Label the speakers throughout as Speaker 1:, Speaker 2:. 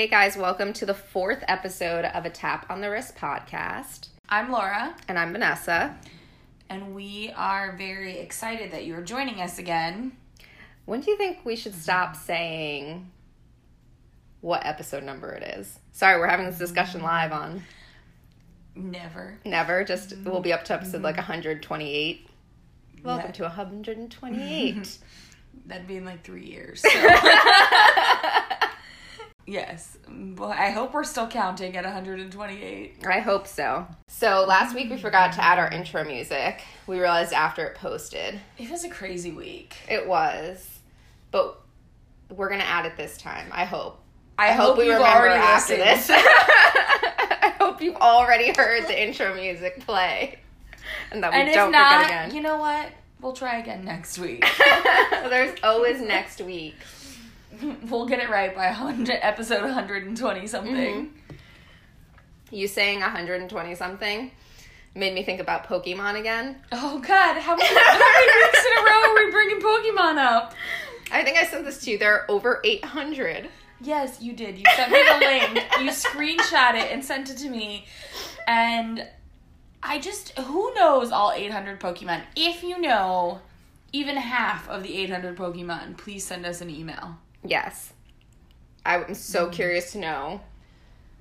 Speaker 1: Hey guys, welcome to the fourth episode of a Tap on the Wrist podcast.
Speaker 2: I'm Laura,
Speaker 1: And I'm Vanessa.
Speaker 2: and we are very excited that you're joining us again.
Speaker 1: When do you think we should stop saying what episode number it is? Sorry, we're having this discussion live on
Speaker 2: Never.
Speaker 1: Never. Just we'll be up to episode like mm-hmm. 128. Welcome
Speaker 2: Yeah.
Speaker 1: to 128.
Speaker 2: That'd be in like three years. so- yes. Well, I hope we're still counting at 128.
Speaker 1: I hope so. So last week we forgot to add our intro music. We realized after it posted.
Speaker 2: It was a crazy week.
Speaker 1: It was. But we're going to add it this time. I hope.
Speaker 2: I,
Speaker 1: I hope we
Speaker 2: you've
Speaker 1: remember
Speaker 2: already
Speaker 1: after
Speaker 2: listened.
Speaker 1: this. I hope you've already heard the intro music play. And that we
Speaker 2: and
Speaker 1: don't
Speaker 2: not,
Speaker 1: forget again.
Speaker 2: you know what? We'll try again next week.
Speaker 1: There's always next week.
Speaker 2: we'll get it right by 100, episode 120 something.
Speaker 1: Mhm. You saying 120 something made me think about Pokemon again.
Speaker 2: Oh God! How many, how many weeks in a row are we bringing Pokemon up?
Speaker 1: I think I sent this to you. There are over 800.
Speaker 2: Yes, you did. You sent me the link. You screenshot it and sent it to me. And I just, who knows all 800 Pokemon? If you know even half of the 800 Pokemon, please send us an email.
Speaker 1: Yes. I'm so
Speaker 2: Mm.
Speaker 1: curious to know.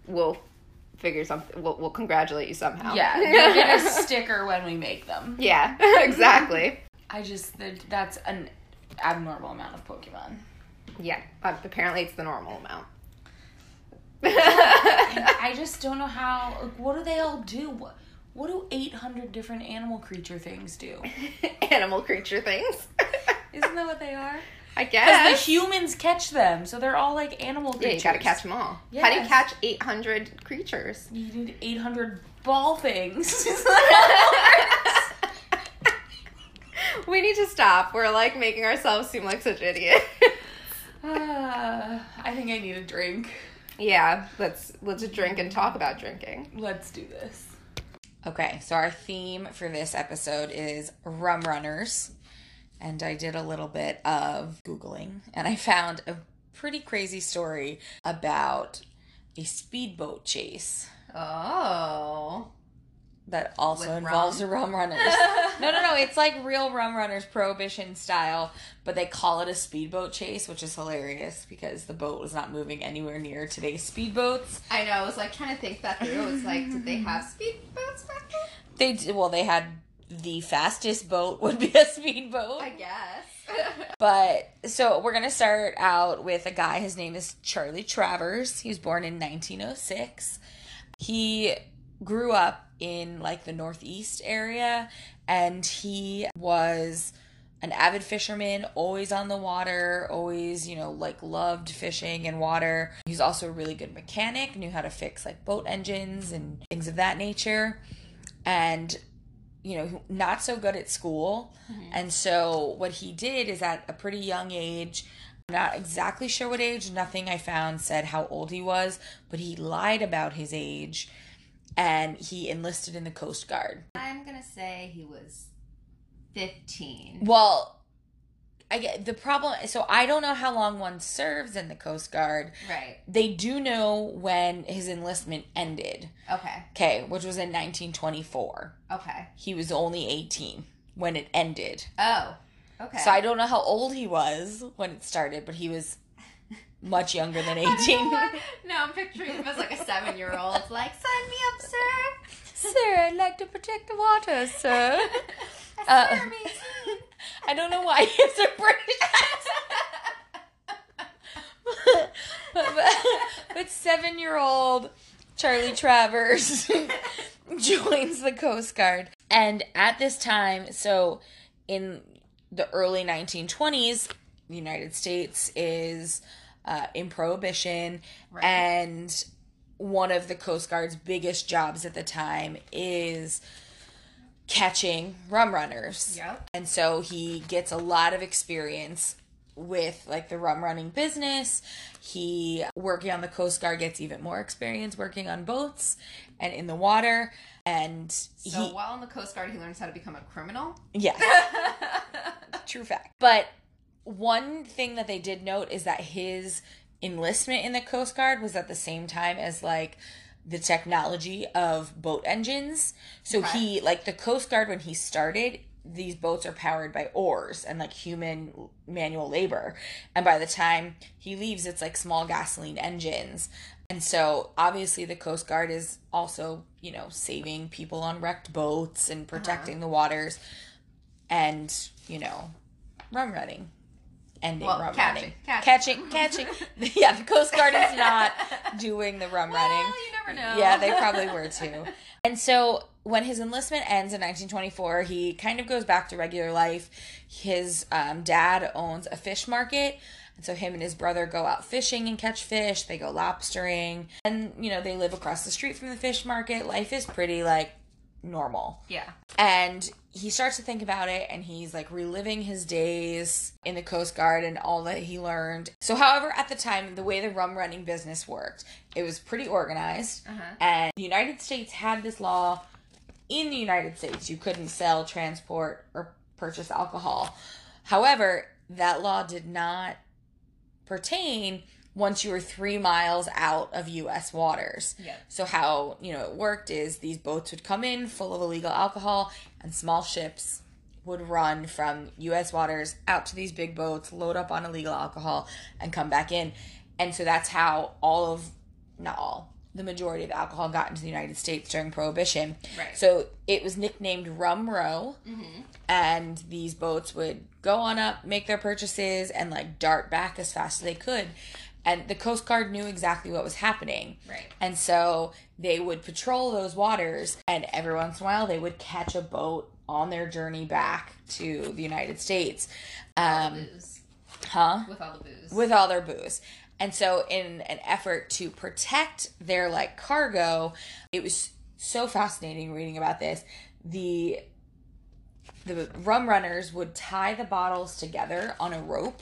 Speaker 1: We'll figure something. We'll, we'll congratulate you somehow.
Speaker 2: Yeah, you'll get a sticker when we make them.
Speaker 1: yeah, exactly.
Speaker 2: I just, that's an abnormal amount of Pokemon.
Speaker 1: Yeah, uh, apparently it's the normal amount.
Speaker 2: I just don't know how, like, what do they all do? What, what do 800 different animal creature things do?
Speaker 1: Animal creature things.
Speaker 2: Isn't that what they are?
Speaker 1: I
Speaker 2: Because
Speaker 1: guess.
Speaker 2: the humans catch them, so they're all like animal
Speaker 1: yeah,
Speaker 2: creatures.
Speaker 1: you gotta catch them all. How do you catch 800 creatures?
Speaker 2: You need 800 ball things.
Speaker 1: we need to stop. We're like making ourselves seem like such idiots.
Speaker 2: Ah, I think I need a drink.
Speaker 1: yeah, let's let's drink and talk about drinking.
Speaker 2: Let's do this. Okay, so our theme for this episode is rum runners. And I did a little bit of Googling and I found a pretty crazy story about a speedboat chase
Speaker 1: Oh.
Speaker 2: that also
Speaker 1: With
Speaker 2: involves
Speaker 1: rum?
Speaker 2: the rum runners. no, no, no. It's like real rum runners prohibition style, but they call it a speedboat chase, which is hilarious because the boat was not moving anywhere near today's speedboats.
Speaker 1: I know. I was like trying to think that through. It was like, did they have speedboats back then?
Speaker 2: They d- well, they had the fastest boat would be a speedboat.
Speaker 1: I guess.
Speaker 2: But so we're gonna start out with a guy. His name is Charlie Travers. He was born in 1906. He grew up in like the northeast area, and he was an avid fisherman, always on the water, always you know like loved fishing and water. He's also a really good mechanic, knew how to fix like boat engines and things of that nature, and you know not so good at school mm-hmm. and so what he did is at a pretty young age, I'm not exactly sure what age, nothing I found said how old he was, but he lied about his age and he enlisted in the Coast Guard.
Speaker 1: I'm gonna say he was 15.
Speaker 2: Well, I get the problem so I don't know how long one serves in the Coast Guard.
Speaker 1: Right.
Speaker 2: They do know when his enlistment ended.
Speaker 1: Okay.
Speaker 2: Okay, which was in 1924.
Speaker 1: Okay.
Speaker 2: He was only 18 when it ended.
Speaker 1: Oh. Okay.
Speaker 2: So I don't know how old he was when it started, but he was much younger than 18.
Speaker 1: no, I'm picturing him as like a seven year old. Like, sign me up, sir.
Speaker 2: sir, I'd like to protect the water, sir. Uh, I don't know why it's a British accent. but, but, but seven year old Charlie Travers joins the Coast Guard. And at this time, so in the early 1920s, the United States is uh, in prohibition,
Speaker 1: Right.
Speaker 2: and one of the Coast Guard's biggest jobs at the time is catching rum runners.
Speaker 1: Yep.
Speaker 2: And so he gets a lot of experience with like the rum running business. He working on the Coast Guard gets even more experience working on boats and in the water. And
Speaker 1: So
Speaker 2: he
Speaker 1: while in the Coast Guard, he learns how to become a criminal.
Speaker 2: yeah, true fact. But one thing that they did note is that his enlistment in the Coast Guard was at the same time as like the technology of boat engines. So
Speaker 1: Okay.
Speaker 2: he like the Coast Guard when he started, these boats are powered by oars and like human manual labor. And by the time he leaves, it's like small gasoline engines. And so obviously the Coast Guard is also, you know, saving people on wrecked boats and uh-huh. protecting the waters and, you know, rum running. Ending
Speaker 1: Well,
Speaker 2: rum
Speaker 1: catching,
Speaker 2: running.
Speaker 1: catching.
Speaker 2: Catching, catching. yeah, the Coast Guard is not doing the rum running.
Speaker 1: Well, you never know.
Speaker 2: Yeah, they probably were too. And so when his enlistment ends in 1924, he kind of goes back to regular life. His um, dad owns a fish market. And so him and his brother go out fishing and catch fish. They go lobstering. And, you know, they live across the street from the fish market. Life is pretty, like, normal.
Speaker 1: yeah.
Speaker 2: And he starts to think about it and he's like reliving his days in the Coast Guard and all that he learned. So, however, at the time, the way the rum running business worked, it was pretty organized.
Speaker 1: Uh-huh.
Speaker 2: And the United States had this law in the United States you couldn't sell, transport, or purchase alcohol. However, that law did not pertain once you were three miles out of U.S. waters.
Speaker 1: Yeah.
Speaker 2: So how you know it worked is these boats would come in full of illegal alcohol, and small ships would run from U.S. waters out to these big boats, load up on illegal alcohol, and come back in. And so that's how all of not all the majority of alcohol got into the United States during Prohibition.
Speaker 1: Right.
Speaker 2: So it was nicknamed Rum Row
Speaker 1: Mm-hmm.
Speaker 2: and these boats would go on up, make their purchases, and like dart back as fast as they could. And the Coast Guard knew exactly what was happening.
Speaker 1: Right.
Speaker 2: And so they would patrol those waters, and every once in a while they would catch a boat on their journey back to the United States. Um,
Speaker 1: booze.
Speaker 2: huh?
Speaker 1: With all the booze.
Speaker 2: with all their booze. And so in an effort to protect their like cargo, it was so fascinating reading about this. The the rum runners would tie the bottles together on a rope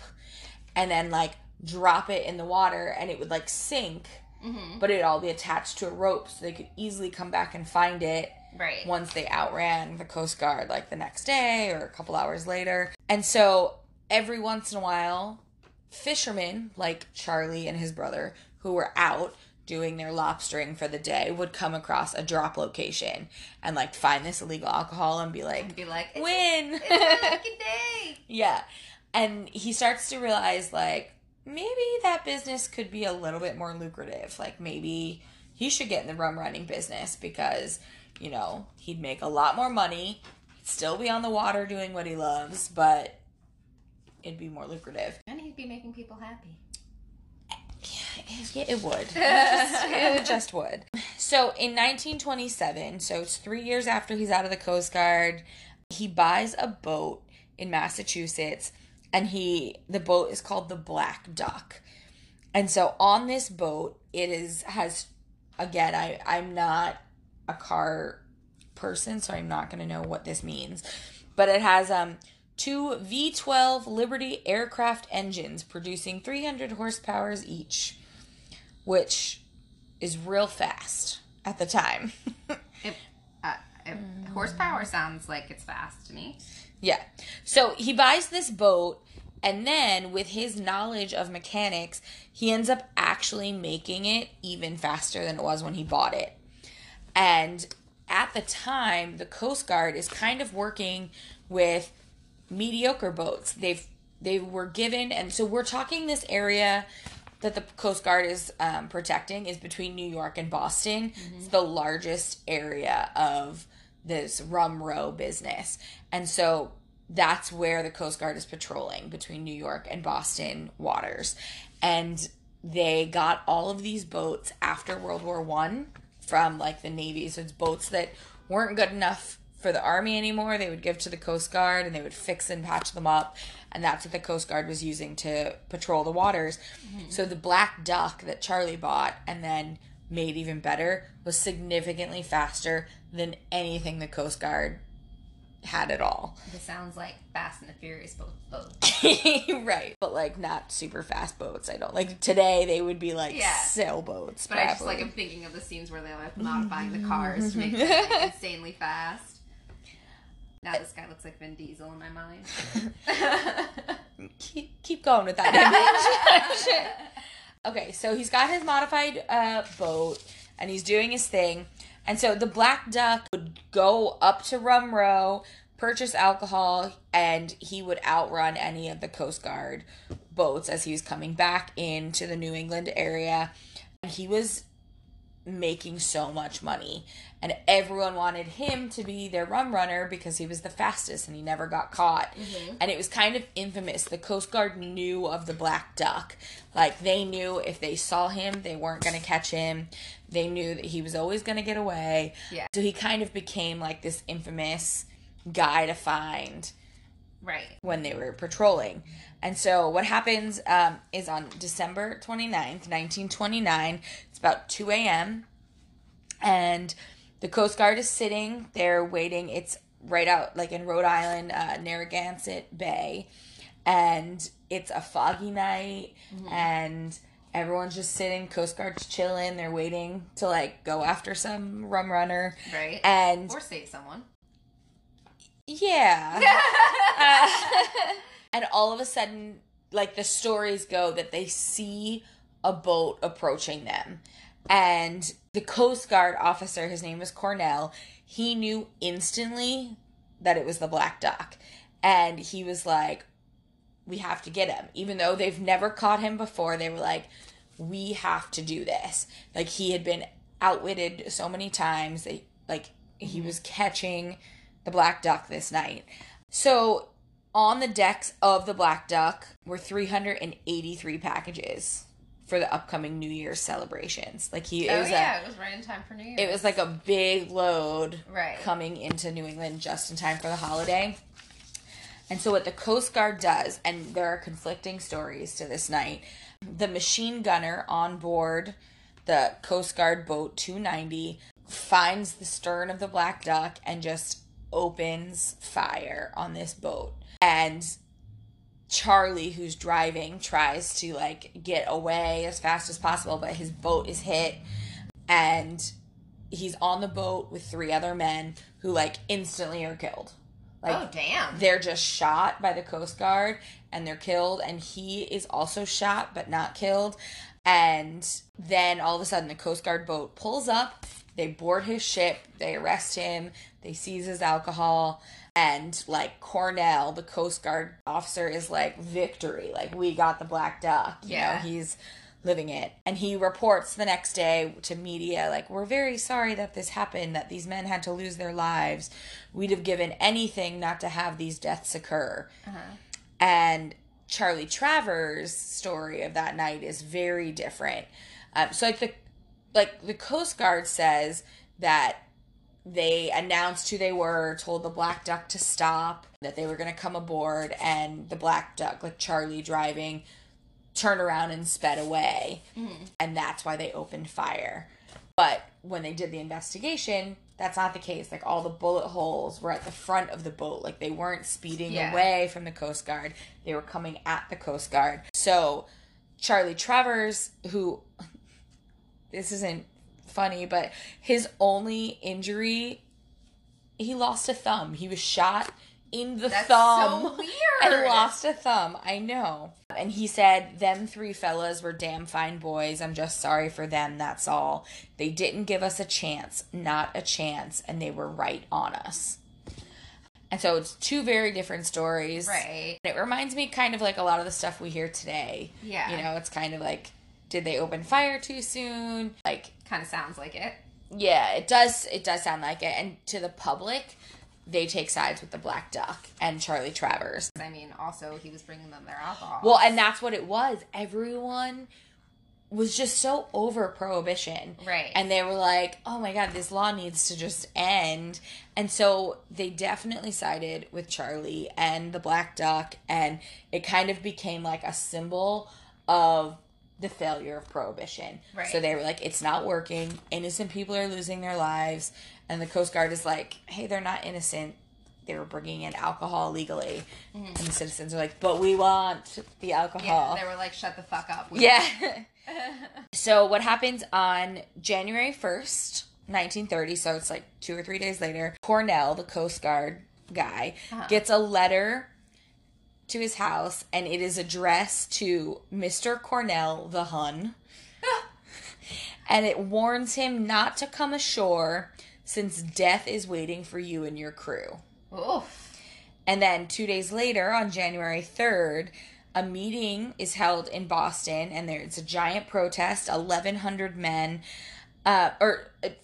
Speaker 2: and then like drop it in the water and it would like sink,
Speaker 1: mm-hmm.
Speaker 2: but it'd all be attached to a rope so they could easily come back and find it
Speaker 1: Right.
Speaker 2: once they outran the Coast Guard like the next day or a couple hours later. And so every once in a while, fishermen like Charlie and his brother who were out doing their lobstering for the day would come across a drop location and like find this illegal alcohol and be like,
Speaker 1: And be like, it's,
Speaker 2: win.
Speaker 1: it's a lucky day.
Speaker 2: yeah. And he starts to realize like maybe that business could be a little bit more lucrative. Like maybe he should get in the rum running business because, you know, he'd make a lot more money, still be on the water doing what he loves, but it'd be more lucrative.
Speaker 1: And he'd be making people happy.
Speaker 2: Yeah, it would. It just, it just would. So in 1927, so it's three years after he's out of the Coast Guard, he buys a boat in Massachusetts, and he the boat is called the Black Duck. And so on this boat, it is has again, I I'm not a car person, so I'm not going to know what this means, but it has um two V12 Liberty aircraft engines producing 300 horsepowers each, which is real fast at the time.
Speaker 1: If, uh, if horsepower sounds like it's fast to me.
Speaker 2: Yeah. So he buys this boat and then with his knowledge of mechanics, he ends up actually making it even faster than it was when he bought it. And at the time, the Coast Guard is kind of working with mediocre boats. They've they were given, and so we're talking this area that the Coast Guard is um, protecting is between New York and Boston. It's the largest area of this rum row business, and so that's where the Coast Guard is patrolling between New York and Boston waters, and they got all of these boats after World War One from like the Navy. So it's boats that weren't good enough for the Army anymore. They would give to the Coast Guard and they would fix and patch them up. And that's what the Coast Guard was using to patrol the waters. Mm-hmm. So the Black Duck that Charlie bought and then made even better was significantly faster than anything the Coast Guard had at all.
Speaker 1: This sounds like Fast and the Furious boat. boat.
Speaker 2: right. But like not super fast boats. I don't like today they would be like
Speaker 1: Yeah.
Speaker 2: sailboats.
Speaker 1: But I just like I'm thinking of the scenes where they're like modifying the cars to make them like, insanely fast. Now this guy looks like Vin Diesel in my mind.
Speaker 2: keep, keep going with that image. Okay, so he's got his modified uh, boat and he's doing his thing. And so the Black Duck would go up to Rum Row, purchase alcohol, and he would outrun any of the Coast Guard boats as he was coming back into the New England area. And he was making so much money. And everyone wanted him to be their rum runner because he was the fastest and he never got caught. And it was kind of infamous. The Coast Guard knew of the Black Duck. Like, they knew if they saw him, they weren't going to catch him. They knew that he was always going to get away.
Speaker 1: Yeah.
Speaker 2: So he kind of became like this infamous guy to find
Speaker 1: Right.
Speaker 2: when they were patrolling. And so what happens um, is on December 29th, 1929, it's about 2 a.m. And the Coast Guard is sitting there waiting. It's right out, like in Rhode Island, uh, Narragansett Bay. And it's a foggy night. And everyone's just sitting. Coast Guard's chilling. They're waiting to, like, go after some rum runner.
Speaker 1: Right.
Speaker 2: And
Speaker 1: or save someone.
Speaker 2: yeah. Uh, and all of a sudden, like the stories go that they see a boat approaching them. And the Coast Guard officer, his name was Cornell, he knew instantly that it was the Black Duck. And he was like, we have to get him. Even though they've never caught him before, they were like, we have to do this. Like he had been outwitted so many times. They like he was catching the black duck this night. So on the decks of the black duck were 383 packages for the upcoming New Year's celebrations. Like he it
Speaker 1: oh
Speaker 2: was
Speaker 1: yeah,
Speaker 2: a
Speaker 1: it was right in time for New Year's.
Speaker 2: it was like a big load
Speaker 1: Right.
Speaker 2: coming into New England just in time for the holiday. And so, what the Coast Guard does, and there are conflicting stories to this night, the machine gunner on board the Coast Guard boat 290 finds the stern of the Black Duck and just opens fire on this boat. And Charlie, who's driving, tries to like get away as fast as possible, but his boat is hit and he's on the boat with three other men who like instantly are killed. Like
Speaker 1: oh damn.
Speaker 2: they're just shot by the Coast Guard and they're killed, and he is also shot but not killed. And then all of a sudden, the Coast Guard boat pulls up, they board his ship, they arrest him, they seize his alcohol, and like Cornell, the Coast Guard officer, is like, victory, like, we got the Black Duck. You
Speaker 1: Yeah.
Speaker 2: know, he's living it. And he reports the next day to media, like, we're very sorry that this happened, that these men had to lose their lives. We'd have given anything not to have these deaths occur.
Speaker 1: Uh-huh.
Speaker 2: And Charlie Travers' story of that night is very different. Um, so, like, the, like, the Coast Guard says that they announced who they were, told the Black Duck to stop, that they were going to come aboard, and the Black Duck, like Charlie driving, turned around and sped away. Mm-hmm. And that's why they opened fire. But when they did the investigation, that's not the case. Like all the bullet holes were at the front of the boat. Like they weren't speeding
Speaker 1: Yeah.
Speaker 2: away from the Coast Guard, they were coming at the Coast Guard. So Charlie Travers, who this isn't funny, but his only injury, he lost a thumb. He was shot in the
Speaker 1: That's
Speaker 2: thumb
Speaker 1: so weird.
Speaker 2: and lost a thumb. I know. And he said, Them three fellas were damn fine boys. I'm just sorry for them, that's all. They didn't give us a chance, not a chance, and they were right on us. And so it's two very different stories.
Speaker 1: Right.
Speaker 2: It reminds me kind of like a lot of the stuff we hear today.
Speaker 1: Yeah.
Speaker 2: You know, it's kind of like, did they open fire too soon? Like,
Speaker 1: Kind of sounds like it.
Speaker 2: yeah, it does. It does sound like it. And to the public, they take sides with the Black Duck and Charlie Travers.
Speaker 1: I mean, also he was bringing them their alcohol.
Speaker 2: Well, and that's what it was. Everyone was just so over prohibition.
Speaker 1: Right.
Speaker 2: And they were like, oh my God, this law needs to just end. And so they definitely sided with Charlie and the Black Duck. And it kind of became like a symbol of the failure of prohibition.
Speaker 1: Right.
Speaker 2: So they were like, it's not working. Innocent people are losing their lives. And the Coast Guard is like, hey, they're not innocent. They were bringing in alcohol legally. And the citizens are like, but we want the
Speaker 1: yeah,
Speaker 2: alcohol.
Speaker 1: they were like, "Shut the fuck up." We-
Speaker 2: Yeah. so what happens on January 1st, 1930, so it's like 2 or 3 days later, Cornell, the Coast Guard guy,
Speaker 1: Uh-huh.
Speaker 2: gets a letter to his house, and it is addressed to Mr. Cornell the Hun. and it warns him not to come ashore since death is waiting for you and your crew.
Speaker 1: Oof.
Speaker 2: And then two days later, on January 3rd, a meeting is held in Boston, and there's a giant protest 1,100 men, uh, or it-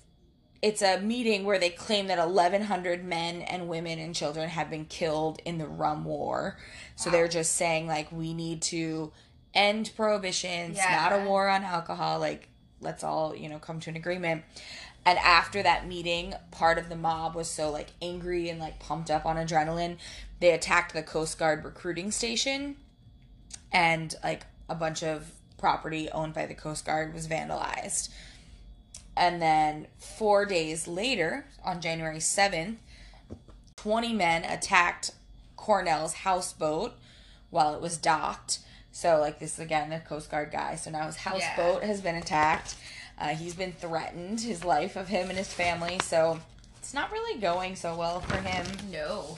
Speaker 2: it's a meeting where they claim that 1,100 men and women and children have been killed in the rum war. So they're just saying, like, we need to end prohibition. It's not a war on alcohol. Like, let's all, you know, come to an agreement. And after that meeting, part of the mob was so like angry and like pumped up on adrenaline, they attacked the Coast Guard recruiting station and like a bunch of property owned by the Coast Guard was vandalized. And then 4 days later, on January 7th, 20 men attacked Cornell's houseboat while it was docked. So, like, this is again the Coast Guard guy. So now his houseboat has been attacked. Uh, he's been threatened, his life of him and his family. So, it's not really going so well for him.
Speaker 1: No.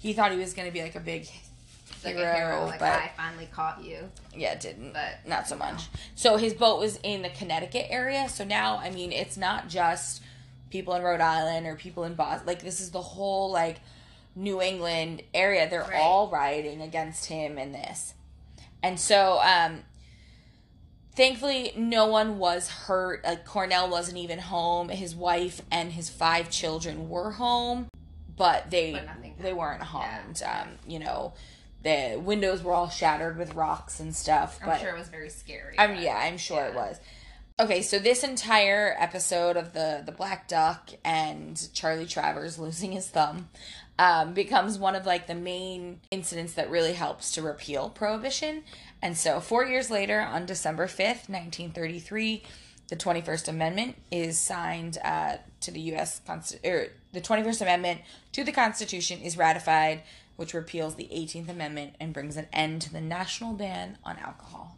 Speaker 2: He thought he was going to be like a big
Speaker 1: Like
Speaker 2: hero,
Speaker 1: hero. Like
Speaker 2: but
Speaker 1: I finally caught you.
Speaker 2: yeah, it didn't.
Speaker 1: But,
Speaker 2: not so much. So his boat was in the Connecticut area. So now, I mean, it's not just people in Rhode Island or people in Boston. Like this is the whole like New England area. They're
Speaker 1: Right.
Speaker 2: all rioting against him in this. And so, um, thankfully, no one was hurt. Like Cornell wasn't even home. His wife and his five children were home, but they
Speaker 1: But
Speaker 2: they weren't harmed.
Speaker 1: Yeah.
Speaker 2: Um, you know, the windows were all shattered with rocks and stuff.
Speaker 1: I'm sure it was very scary.
Speaker 2: I mean,
Speaker 1: but-
Speaker 2: yeah, I'm sure it was. Okay, so this entire episode of the the Black Duck and Charlie Travers losing his thumb um, becomes one of like the main incidents that really helps to repeal prohibition. And so, four years later, on December fifth, nineteen thirty three, the Twenty First Amendment is signed uh, to the U.S. Const- or the Twenty First Amendment to the Constitution is ratified, which repeals the Eighteenth Amendment and brings an end to the national ban on alcohol.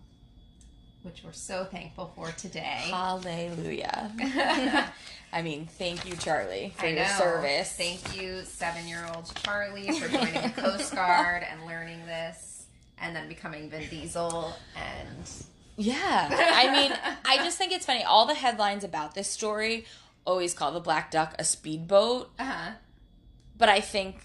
Speaker 1: Which we're so thankful for today.
Speaker 2: Hallelujah. I mean, thank you, Charlie, for your service.
Speaker 1: Thank you, seven year old Charlie, for joining the Coast Guard and learning this and then becoming Vin Diesel and
Speaker 2: yeah. I mean, I just think it's funny. All the headlines about this story always call the Black Duck a speedboat,
Speaker 1: uh-huh.
Speaker 2: but I think,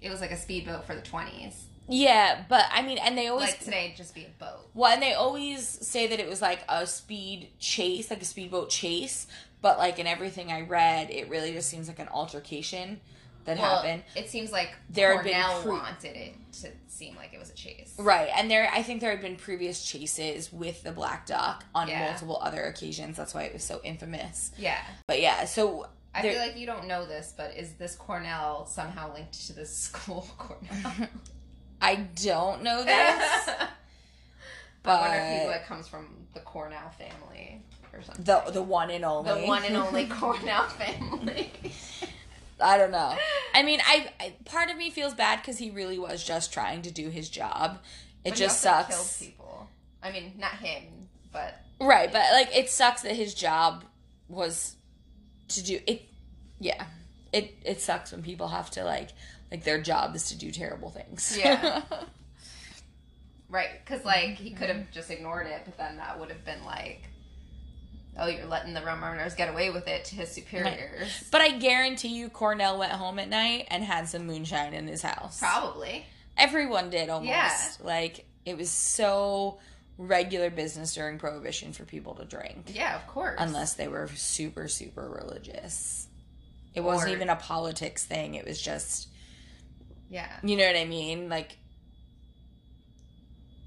Speaker 1: it was like a speedboat for the twenties.
Speaker 2: yeah, but I mean, and they always.
Speaker 1: Like today just be a boat.
Speaker 2: well, and they always say that it was like a speed chase, like a speedboat chase, but like in everything I read, it really just seems like an altercation that
Speaker 1: Well,
Speaker 2: happened.
Speaker 1: it seems like
Speaker 2: There had been pre-
Speaker 1: wanted it to seem like it was a chase.
Speaker 2: Right, and there I think there had been previous chases with the black duck on
Speaker 1: Yeah.
Speaker 2: multiple other occasions. That's why it was so infamous.
Speaker 1: Yeah.
Speaker 2: But yeah, so
Speaker 1: I
Speaker 2: there-
Speaker 1: feel like you don't know this, but is this Cornell somehow linked to this school Cornell?
Speaker 2: I don't know this,
Speaker 1: I wonder if he
Speaker 2: but
Speaker 1: like, comes from the Cornell family or something.
Speaker 2: the the one and only.
Speaker 1: The one and only Cornell family.
Speaker 2: I don't know. I mean, I, I part of me feels bad because he really was just trying to do his job. It
Speaker 1: But he
Speaker 2: just sucks.
Speaker 1: People. I mean, not him, but
Speaker 2: Right, but like it sucks that his job was to do it. Yeah, it it sucks when people have to like like their job is to do terrible things.
Speaker 1: Yeah. right, because like he could have mm-hmm. just ignored it, but then that would have been like, oh, you're letting the rum runners get away with it to his superiors.
Speaker 2: but I guarantee you, Cornell went home at night and had some moonshine in his house.
Speaker 1: Probably.
Speaker 2: Everyone did almost.
Speaker 1: Yeah.
Speaker 2: Like it was so regular business during Prohibition for people to drink.
Speaker 1: Yeah, of course.
Speaker 2: unless they were super super religious it wasn't even a politics thing it was just
Speaker 1: Yeah.
Speaker 2: you know what i mean like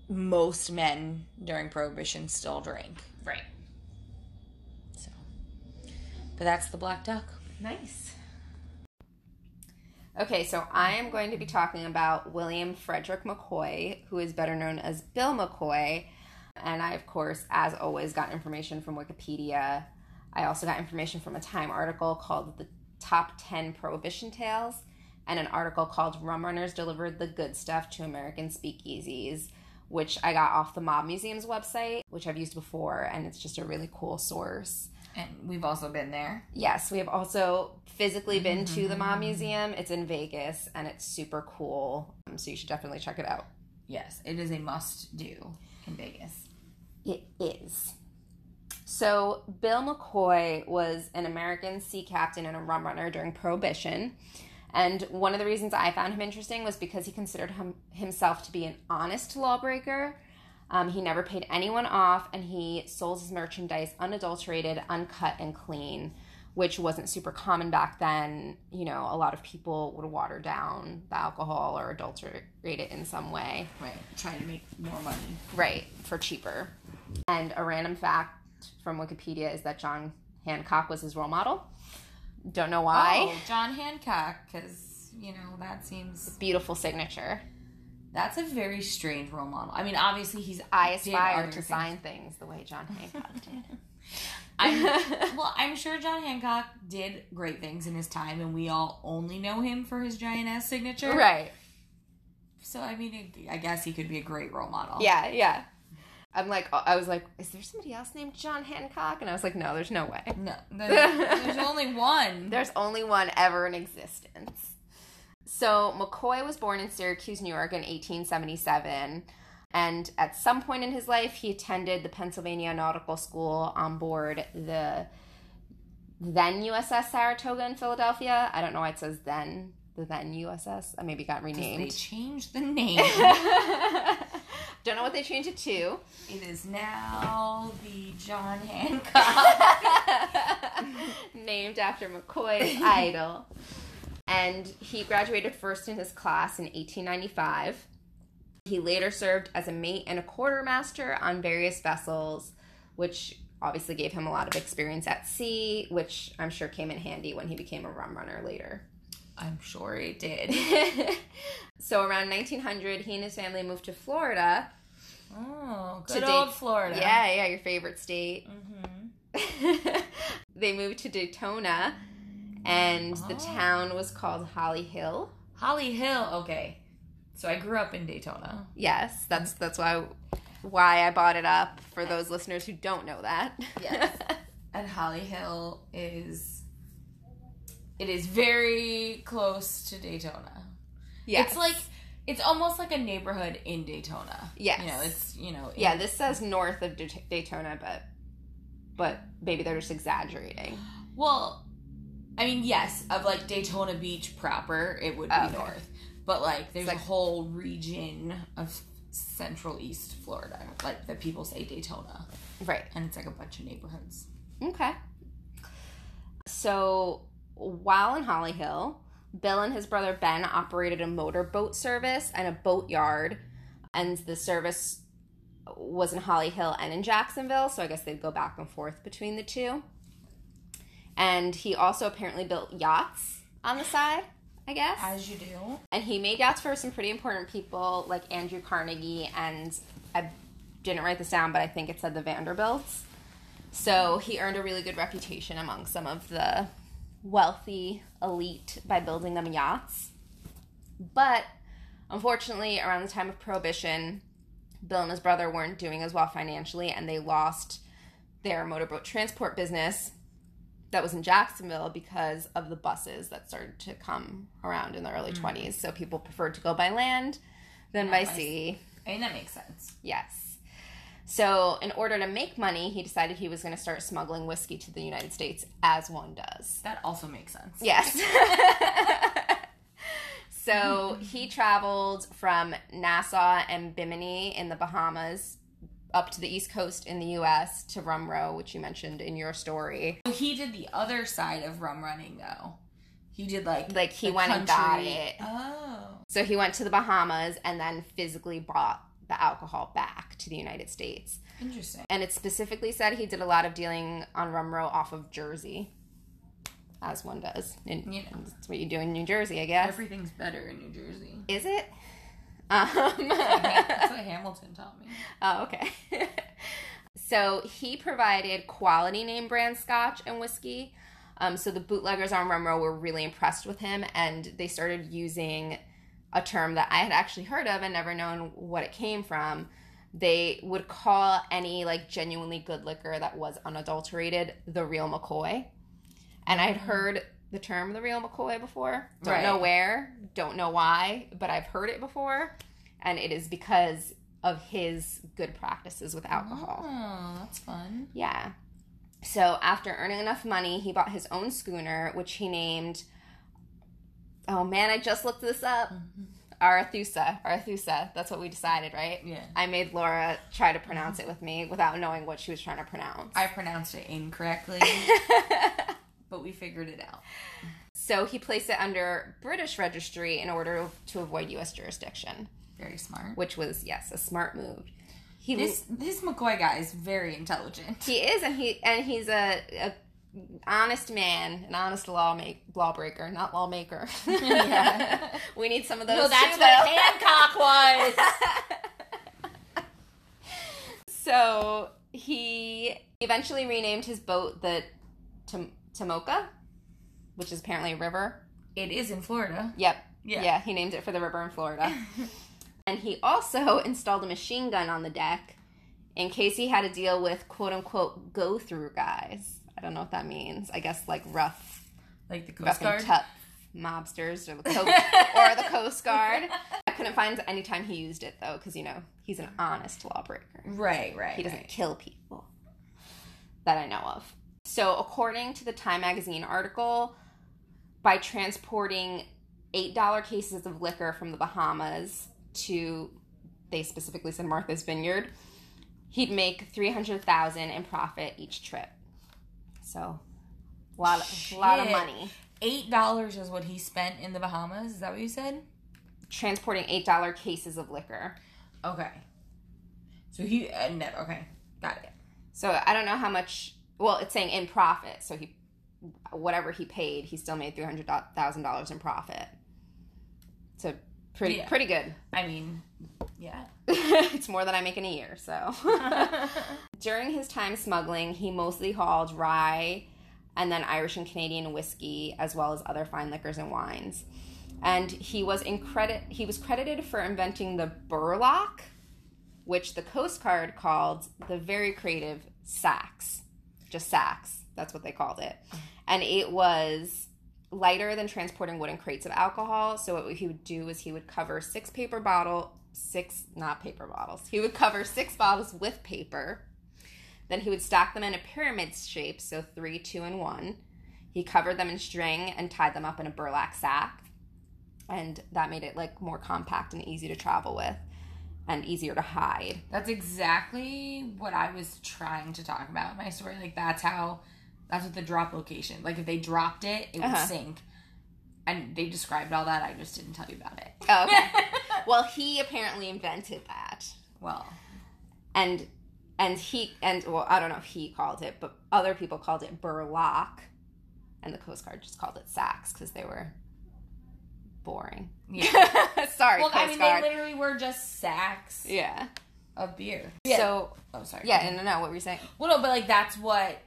Speaker 2: most men during prohibition still drink
Speaker 1: Right.
Speaker 2: so but that's the black duck
Speaker 1: Nice. Okay, so I am going to be talking about William Frederick McCoy, who is better known as Bill McCoy. And I, of course, as always, got information from Wikipedia. I also got information from a Time article called The Top 10 Prohibition Tales and an article called Rum Runners Delivered the Good Stuff to American Speakeasies, which I got off the Mob Museum's website, which I've used before, and it's just a really cool source.
Speaker 2: And we've also been there.
Speaker 1: Yes, we have also physically been to the Mob Museum. It's in Vegas and it's super cool. Um, so you should definitely check it out.
Speaker 2: Yes, it is a must do in Vegas.
Speaker 1: It is. So, Bill McCoy was an American sea captain and a rum runner during Prohibition. And one of the reasons I found him interesting was because he considered him, himself to be an honest lawbreaker. Um, he never paid anyone off, and he sold his merchandise unadulterated, uncut, and clean, which wasn't super common back then. You know, a lot of people would water down the alcohol or adulterate it in some way.
Speaker 2: Right. Trying to make more money.
Speaker 1: Right, for cheaper. And a random fact from Wikipedia is that John Hancock was his role model. Don't know why.
Speaker 2: Oh, John Hancock, because, you know, that seems.
Speaker 1: Beautiful signature.
Speaker 2: That's a very strange role model. I mean, obviously, he's.
Speaker 1: I aspire to
Speaker 2: things.
Speaker 1: sign things the way John Hancock did.
Speaker 2: I'm, well, I'm sure John Hancock did great things in his time, and we all only know him for his giant ass signature.
Speaker 1: right.
Speaker 2: So, I mean, I guess he could be a great role model.
Speaker 1: Yeah, yeah. I'm like, uh, I was like, is there somebody else named John Hancock? And I was like, no, there's no way.
Speaker 2: No, there's, there's only one.
Speaker 1: There's only one ever in existence. So McCoy was born in Syracuse, New York in 1877. And at some point in his life, he attended the Pennsylvania Nautical School on board the then USS Saratoga in Philadelphia. I don't know why it says then, the then USS. I maybe got renamed.
Speaker 2: They changed the name.
Speaker 1: don't know what they changed it to.
Speaker 2: it is now the John Hancock.
Speaker 1: named after McCoy's idol. And he graduated first in his class in 1895. He later served as a mate and a quartermaster on various vessels, which obviously gave him a lot of experience at sea, which I'm sure came in handy when he became a rum runner later.
Speaker 2: I'm sure it did.
Speaker 1: so around 1900, he and his family moved to Florida.
Speaker 2: Oh, good
Speaker 1: date-
Speaker 2: old Florida.
Speaker 1: Yeah, yeah, your favorite state.
Speaker 2: hmm
Speaker 1: they moved to Daytona, and the
Speaker 2: Oh.
Speaker 1: town was called Holly Hill.
Speaker 2: Holly Hill. Okay. So I grew up in Daytona.
Speaker 1: Yes, that's that's why why I bought it up for those listeners who don't know that.
Speaker 2: Yes. And Holly Hill is it is very close to Daytona.
Speaker 1: yes.
Speaker 2: It's like it's almost like a neighborhood in Daytona.
Speaker 1: Yes.
Speaker 2: You know, it's you know
Speaker 1: yeah, this says north of Day- Daytona, but but maybe they're just exaggerating.
Speaker 2: Well, I mean, yes, of like Daytona Beach proper, it would be
Speaker 1: Oh, okay.
Speaker 2: But like, there's
Speaker 1: like-
Speaker 2: a whole region of Central East Florida, like that people say Daytona,
Speaker 1: Right.
Speaker 2: and it's like a bunch of neighborhoods.
Speaker 1: Okay. So while in Holly Hill, Bill and his brother Ben operated a motorboat service and a boat yard, and the service was in Holly Hill and in Jacksonville, so I guess they'd go back and forth between the two. And he also apparently built yachts on the side, I guess.
Speaker 2: As you do.
Speaker 1: And he made yachts for some pretty important people like Andrew Carnegie and I didn't write this down, but I think it said the Vanderbilts. So he earned a really good reputation among some of the wealthy elite by building them yachts. But unfortunately, around the time of Prohibition, Bill and his brother weren't doing as well financially and they lost their motorboat transport business that was in Jacksonville because of the buses that started to come around in the early mm. 20s. So people preferred to go by land than by
Speaker 2: by
Speaker 1: sea.
Speaker 2: I mean, that makes sense.
Speaker 1: Yes. So, in order to make money, he decided he was going to start smuggling whiskey to the United States, as one does.
Speaker 2: That also makes sense.
Speaker 1: Yes. so, he traveled from Nassau and Bimini in the Bahamas up to the East Coast in the US to Rum Row, which you mentioned in your story.
Speaker 2: So he did the other side of rum running, though. He did like
Speaker 1: Like, he went and got it.
Speaker 2: Oh.
Speaker 1: So he went to the Bahamas and then physically brought the alcohol back to the United States.
Speaker 2: Interesting.
Speaker 1: And it specifically said he did a lot of dealing on rum row off of Jersey, as one does. And
Speaker 2: You know.
Speaker 1: that's what you do in New Jersey, I guess.
Speaker 2: Everything's better in New Jersey.
Speaker 1: Is it? Um,
Speaker 2: That's what Hamilton taught me.
Speaker 1: oh, okay. so he provided quality name brand scotch and whiskey. Um, so the bootleggers on Rum Row were really impressed with him, and they started using a term that I had actually heard of and never known what it came from. they would call any like genuinely good liquor that was unadulterated the real McCoy. And I'd heard the term the real McCoy before. Don't know where, don't know why, but I've heard it before. And it is because of his good practices with alcohol.
Speaker 2: Oh, that's fun.
Speaker 1: Yeah. So after earning enough money, he bought his own schooner, which he named. Oh man, I just looked this up. Mm-hmm. Arethusa. Arethusa. That's what we decided, right?
Speaker 2: Yeah.
Speaker 1: I made Laura try to pronounce it with me without knowing what she was trying to pronounce.
Speaker 2: I pronounced it incorrectly, but we figured it out.
Speaker 1: so he placed it under British registry in order to avoid U.S. jurisdiction,
Speaker 2: Very smart.
Speaker 1: which was yes a smart move. He
Speaker 2: This this McCoy guy is very intelligent.
Speaker 1: He is, and he and he's a, a honest man, an honest law make, lawbreaker, not lawmaker.
Speaker 2: Yeah.
Speaker 1: we need some of those.
Speaker 2: No, that's
Speaker 1: too,
Speaker 2: what. Hancock was.
Speaker 1: so he eventually renamed his boat the Tom- Tomoka, which is apparently a river.
Speaker 2: It is in Florida.
Speaker 1: Yep.
Speaker 2: Yeah.
Speaker 1: Yeah, he named it for the river in Florida. and he also installed a machine gun on the deck in case he had to deal with quote unquote go through guys. I don't know what that means. I guess like rough,
Speaker 2: Like the Coast
Speaker 1: rough
Speaker 2: Guard.
Speaker 1: and tough mobsters or the co- or the Coast Guard. I couldn't find any time he used it though, because you know he's an honest lawbreaker.
Speaker 2: Right, right.
Speaker 1: He doesn't
Speaker 2: right.
Speaker 1: kill people that I know of. So, according to the Time magazine article, by transporting $8 cases of liquor from the Bahamas to, they specifically said Martha's Vineyard, he'd make 300000 in profit each trip. So, a lot, a lot of money.
Speaker 2: Eight dollars is what he spent in the Bahamas. Is that what you said?
Speaker 1: Transporting $8 cases of liquor.
Speaker 2: Okay. So he uh, no, okay, got it.
Speaker 1: So, I don't know how much, well, it's saying in profit. So, he, whatever he paid, he still made $300,000 in profit. So, pretty,
Speaker 2: Yeah.
Speaker 1: pretty good.
Speaker 2: I mean, yeah.
Speaker 1: it's more than I make in a year. So during his time smuggling, he mostly hauled rye and then Irish and Canadian whiskey, as well as other fine liquors and wines. And he was in credit. He was credited for inventing the burlock, which the Coast Guard called the very creative sacks, just sacks. That's what they called it, mm-hmm. and it was lighter than transporting wooden crates of alcohol. So what he would do is he would cover six paper bottle, six not paper bottles. He would cover six bottles with paper. Then he would stack them in a pyramid shape, so three, two, and one. He covered them in string and tied them up in a burlap sack, and that made it like more compact and easy to travel with, and easier to hide.
Speaker 2: That's exactly what I was trying to talk about in my story. Like that's how that's what the drop location. Like if they dropped it, it would
Speaker 1: Uh-huh.
Speaker 2: sink. And they described all that. I just didn't tell you about it.
Speaker 1: Oh, okay. well, he apparently invented that.
Speaker 2: well,
Speaker 1: and and he and well i don't know if he called it but other people called it burlock and the coast guard just called it sacks because they were boring
Speaker 2: yeah.
Speaker 1: sorry
Speaker 2: well,
Speaker 1: coast
Speaker 2: I mean,
Speaker 1: guard
Speaker 2: they literally were just sacks
Speaker 1: yeah
Speaker 2: of beer.
Speaker 1: so
Speaker 2: oh, sorry.
Speaker 1: yeah and no no what were you saying
Speaker 2: Well, no, but like that's what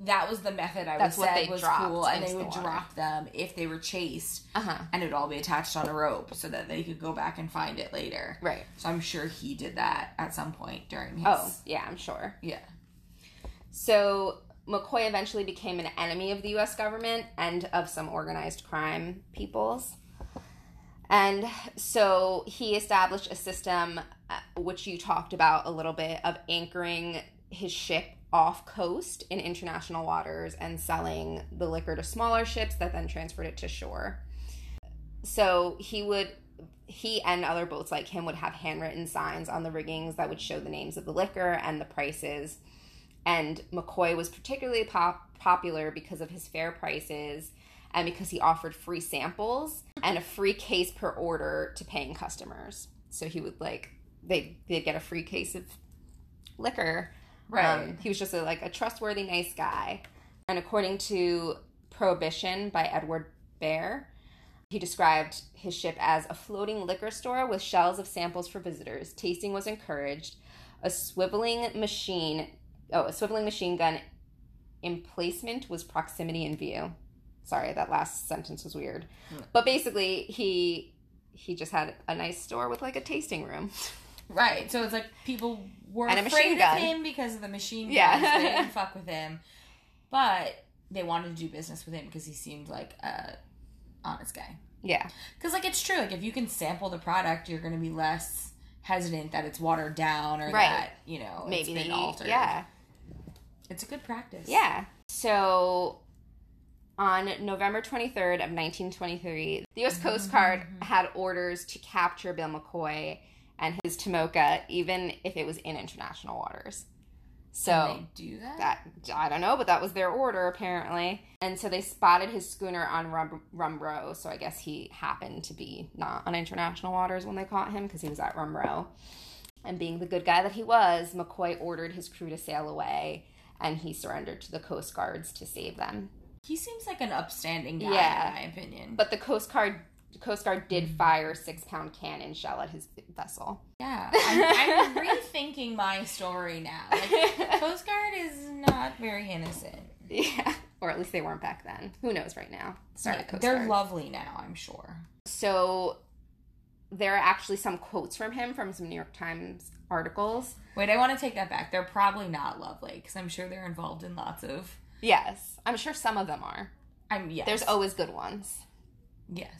Speaker 2: that was the method I
Speaker 1: That's
Speaker 2: was
Speaker 1: what
Speaker 2: said
Speaker 1: they
Speaker 2: was
Speaker 1: dropped
Speaker 2: cool, and they
Speaker 1: into the
Speaker 2: would drop them if they were chased,
Speaker 1: uh-huh
Speaker 2: and it would all be attached on a rope so that they could go back and find it later.
Speaker 1: right
Speaker 2: So I'm sure he did that at some point during his.
Speaker 1: oh yeah i'm sure
Speaker 2: yeah.
Speaker 1: so mccoy eventually became an enemy of the us government and of some organized crime peoples and so he established a system uh, which you talked about a little bit of anchoring his ship off coast in international waters and selling the liquor to smaller ships that then transferred it to shore. So he would he and other boats like him would have handwritten signs on the riggings that would show the names of the liquor and the prices. And McCoy was particularly pop- popular because of his fair prices and because he offered free samples and a free case per order to paying customers. So he would like they they'd get a free case of liquor.
Speaker 2: Right.
Speaker 1: Um, he was just a, like a trustworthy, nice guy. And according to Prohibition by Edward Behr, he described his ship as a floating liquor store with shelves of samples for visitors. Tasting was encouraged. A swiveling machine, oh, a swiveling machine gun emplacement was proximity in view. Sorry, that last sentence was weird. But basically, he he just had a nice store with like a tasting room.
Speaker 2: Right. So it's like people were
Speaker 1: And
Speaker 2: afraid of him because of the machine gun.
Speaker 1: Yeah.
Speaker 2: they didn't fuck with him. But they wanted to do business with him because he seemed like a honest guy.
Speaker 1: Yeah.
Speaker 2: Because like it's true. Like if you can sample the product, you're going to be less hesitant that it's watered down or
Speaker 1: Right.
Speaker 2: that you know
Speaker 1: Maybe
Speaker 2: it's been altered.
Speaker 1: Yeah.
Speaker 2: It's a good practice.
Speaker 1: Yeah. So on November 23rd of 1923, the US mm-hmm. Coast Guard had orders to capture Bill McCoy and his Tomoka even if it was in international waters. So
Speaker 2: do that?
Speaker 1: that I don't know, but that was their order apparently. And so they spotted his schooner on Rum- Rumbro. So I guess he happened to be not on international waters when they caught him because he was at Rum Row. And being the good guy that he was, McCoy ordered his crew to sail away, and he surrendered to the Coast Guards to save them.
Speaker 2: He seems like an upstanding guy,
Speaker 1: Yeah.
Speaker 2: in my opinion.
Speaker 1: But the Coast Guard Coast Guard did mm. fire six pound cannon shell at his vessel.
Speaker 2: yeah, I'm, I'm rethinking my story now. Like, Coast Guard is not very innocent.
Speaker 1: yeah, or at least they weren't back then. Who knows right now? Sorry,
Speaker 2: Yeah,
Speaker 1: Coast
Speaker 2: they're
Speaker 1: Guard.
Speaker 2: lovely now, I'm sure.
Speaker 1: So there are actually some quotes from him from some New York Times articles.
Speaker 2: Wait, I want to take that back. They're probably not lovely because I'm sure they're involved in lots of.
Speaker 1: Yes, I'm sure some of them are.
Speaker 2: I'm yes.
Speaker 1: There's always good ones.
Speaker 2: yes.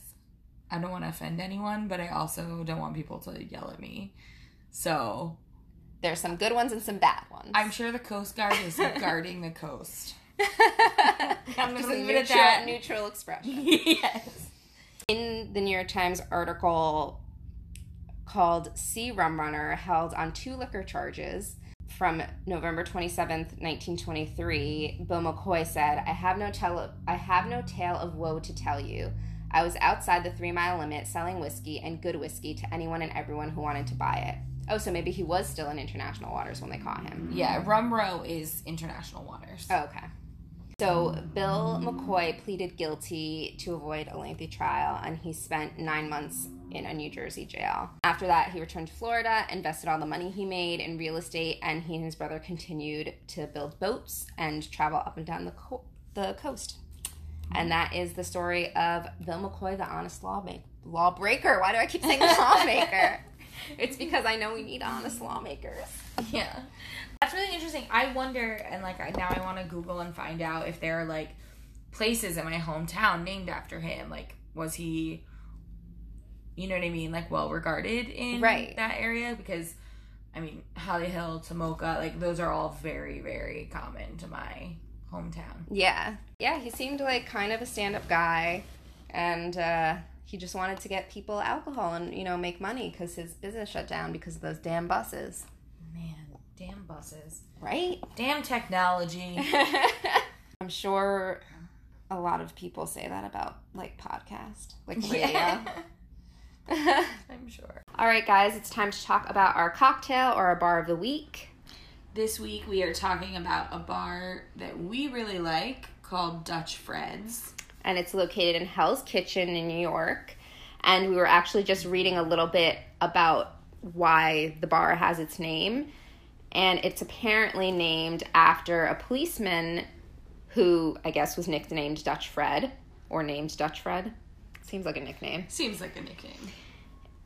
Speaker 2: I don't want to offend anyone, but I also don't want people to yell at me. So
Speaker 1: There's some good ones and some bad ones.
Speaker 2: I'm sure the Coast Guard is guarding the coast. I'm
Speaker 1: Just
Speaker 2: leave it at that.
Speaker 1: neutral expression.
Speaker 2: yes.
Speaker 1: In the New York Times article called Sea Rum Runner, held on two liquor charges from November 27th, 1923, Bill McCoy said, I have no tell I have no tale of woe to tell you. I was outside the three mile limit selling whiskey and good whiskey to anyone and everyone who wanted to buy it. Oh, so maybe he was still in international waters when they caught him.
Speaker 2: Yeah, Rum Row is international waters.
Speaker 1: Oh, okay. So Bill McCoy pleaded guilty to avoid a lengthy trial, and he spent nine months in a New Jersey jail. After that, he returned to Florida, invested all the money he made in real estate, and he and his brother continued to build boats and travel up and down the co- the coast. And that is the story of Bill McCoy, the honest lawmaker. Lawbreaker. Why do I keep saying lawmaker? it's because I know we need honest lawmakers.
Speaker 2: Yeah. That's really interesting. I wonder, and like now I want to Google and find out if there are like places in my hometown named after him. Like, was he, you know what I mean, like well regarded in
Speaker 1: Right.
Speaker 2: that area? Because, I mean, Holly Hill, Tomoka, like those are all very, very common to my hometown.
Speaker 1: Yeah. Yeah, he seemed like kind of a stand up guy. And uh, he just wanted to get people alcohol and, you know, make money because his business shut down because of those damn buses.
Speaker 2: Man, damn buses,
Speaker 1: Right?
Speaker 2: damn technology.
Speaker 1: I'm sure a lot of people say that about, like, podcast, like radio.
Speaker 2: Yeah. I'm sure.
Speaker 1: All right, guys, it's time to talk about our cocktail or our bar of the week.
Speaker 2: This week we are talking about a bar that we really like called Dutch Fred's.
Speaker 1: and it's located in Hell's Kitchen in New York. And we were actually just reading a little bit about why the bar has its name. And it's apparently named after a policeman who I guess was nicknamed Dutch Fred or named Dutch Fred. Seems like a nickname.
Speaker 2: Seems like a nickname.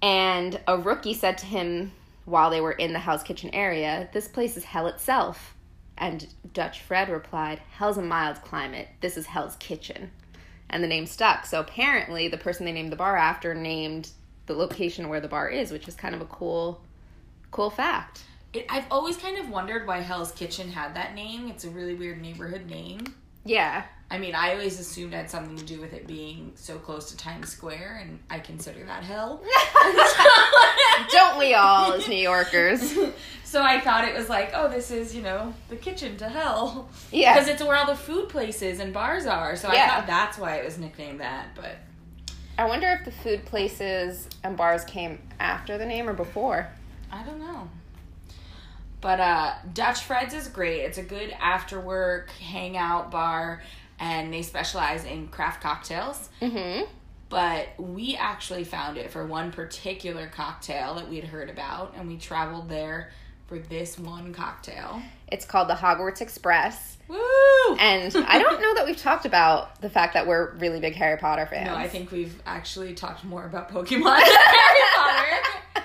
Speaker 1: And a rookie said to him while they were in the Hell's Kitchen area, This place is hell itself. And Dutch Fred replied, Hell's a mild climate. This is Hell's Kitchen. And the name stuck. So apparently, the person they named the bar after named the location where the bar is, which is kind of a cool, cool fact.
Speaker 2: It, I've always kind of wondered why Hell's Kitchen had that name. It's a really weird neighborhood name.
Speaker 1: Yeah.
Speaker 2: I mean, I always assumed it had something to do with it being so close to Times Square, and I consider that hell.
Speaker 1: Don't we all, as New Yorkers?
Speaker 2: so I thought it was like, oh, this is, you know, the kitchen to hell.
Speaker 1: Yeah.
Speaker 2: Because it's where all the food places and bars are. So I thought that's why it was nicknamed that. But
Speaker 1: I wonder if the food places and bars came after the name or before.
Speaker 2: I don't know. But uh Dutch Fred's is great. It's a good after work hangout bar and they specialize in craft cocktails.
Speaker 1: Mm-hmm.
Speaker 2: But we actually found it for one particular cocktail that we'd heard about and we traveled there for this one cocktail.
Speaker 1: It's called the Hogwarts Express.
Speaker 2: Woo!
Speaker 1: And I don't know that we've talked about the fact that we're really big Harry Potter fans.
Speaker 2: no, I think we've actually talked more about Pokemon than Harry Potter.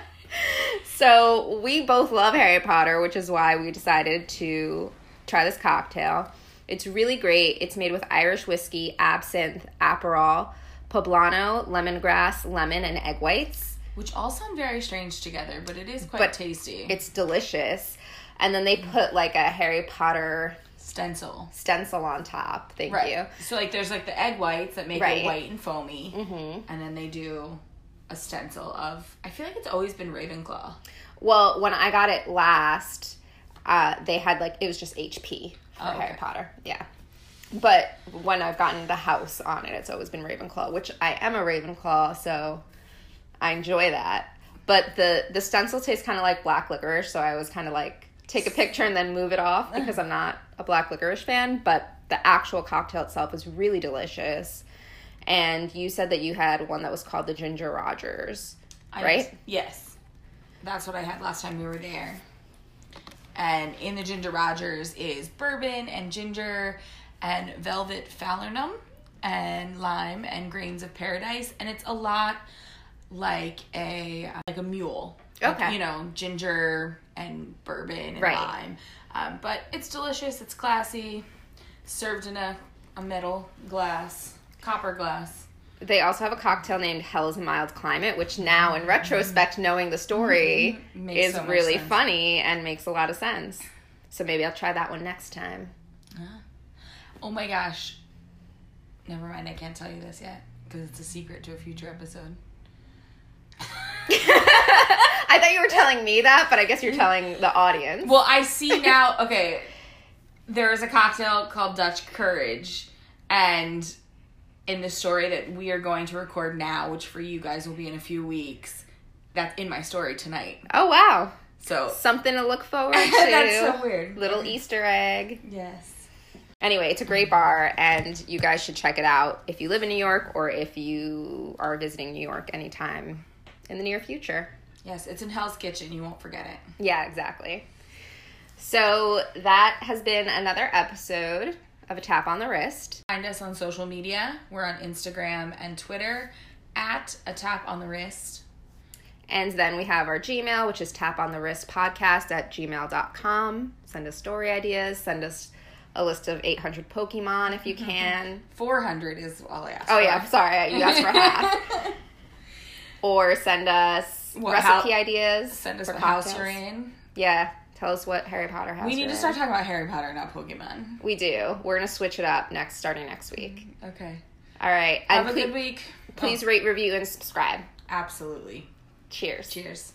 Speaker 1: so we both love Harry Potter, which is why we decided to try this cocktail. It's really great. It's made with Irish whiskey, absinthe, Aperol, poblano, lemongrass, lemon, and egg whites.
Speaker 2: Which all sound very strange together, but it is quite
Speaker 1: But
Speaker 2: tasty.
Speaker 1: It's delicious. And then they put like a Harry Potter
Speaker 2: stencil.
Speaker 1: stencil on top. Thank
Speaker 2: Right.
Speaker 1: you.
Speaker 2: So like there's like the egg whites that make
Speaker 1: Right.
Speaker 2: it white and foamy.
Speaker 1: hmm
Speaker 2: And then they do a stencil of I feel like it's always been Ravenclaw.
Speaker 1: Well, when I got it last, uh, they had like it was just HP for
Speaker 2: Oh, okay.
Speaker 1: Harry Potter. Yeah. But when I've gotten the house on it, it's always been Ravenclaw, which I am a Ravenclaw, so I enjoy that. But the the stencil tastes kind of like black licorice, so I was kind of like take a picture and then move it off because I'm not a black licorice fan. But the actual cocktail itself was really delicious. And you said that you had one that was called the Ginger Rogers,
Speaker 2: I-
Speaker 1: right?
Speaker 2: yes. That's what I had last time we were there. And in the Ginger Rogers is bourbon and ginger and velvet falernum and lime and grains of paradise and it's a lot like a like a mule. Like,
Speaker 1: Okay.
Speaker 2: you know, ginger and bourbon and
Speaker 1: Right.
Speaker 2: lime. Um, but it's delicious, it's classy, served in a, a metal glass, copper glass.
Speaker 1: They also have a cocktail named Hell's Mild Climate, which now, in retrospect, knowing the story,
Speaker 2: Mm-hmm.
Speaker 1: Is
Speaker 2: so
Speaker 1: really
Speaker 2: sense.
Speaker 1: funny and makes a lot of sense. So maybe I'll try that one next time.
Speaker 2: Oh my gosh. Never mind, I can't tell you this yet because it's a secret to a future episode.
Speaker 1: I thought you were telling me that, but I guess you're telling the audience.
Speaker 2: Well, I see now. Okay, there is a cocktail called Dutch Courage, and in the story that we are going to record now, which for you guys will be in a few weeks, that's in my story tonight.
Speaker 1: Oh wow,
Speaker 2: So
Speaker 1: something to look forward to.
Speaker 2: that's so weird.
Speaker 1: Little Easter egg.
Speaker 2: Yes.
Speaker 1: Anyway, it's a great bar, and you guys should check it out if you live in New York or if you are visiting New York anytime in the near future.
Speaker 2: Yes, it's in Hell's Kitchen. You won't forget it.
Speaker 1: Yeah, exactly. So that has been another episode of A Tap on the Wrist.
Speaker 2: Find us on social media. We're on Instagram and Twitter at a tap on the wrist.
Speaker 1: And then we have our Gmail, which is tap on the wrist podcast at gmail.com. Send us story ideas, send us a list of 800 Pokemon if you mm-hmm. can.
Speaker 2: 400 is all I asked
Speaker 1: Oh,
Speaker 2: for.
Speaker 1: yeah, sorry, you asked for half. Or send us
Speaker 2: What
Speaker 1: recipe
Speaker 2: hou-
Speaker 1: ideas.
Speaker 2: Send us
Speaker 1: for
Speaker 2: what house you're in.
Speaker 1: Yeah, tell us what Harry Potter house
Speaker 2: We need to
Speaker 1: in.
Speaker 2: start talking about Harry Potter, not Pokemon.
Speaker 1: We do. We're going to switch it up next, starting next week.
Speaker 2: Mm, okay.
Speaker 1: All right.
Speaker 2: Have
Speaker 1: and
Speaker 2: a good week.
Speaker 1: Please
Speaker 2: Oh,
Speaker 1: rate, review, and subscribe.
Speaker 2: absolutely.
Speaker 1: Cheers.
Speaker 2: Cheers.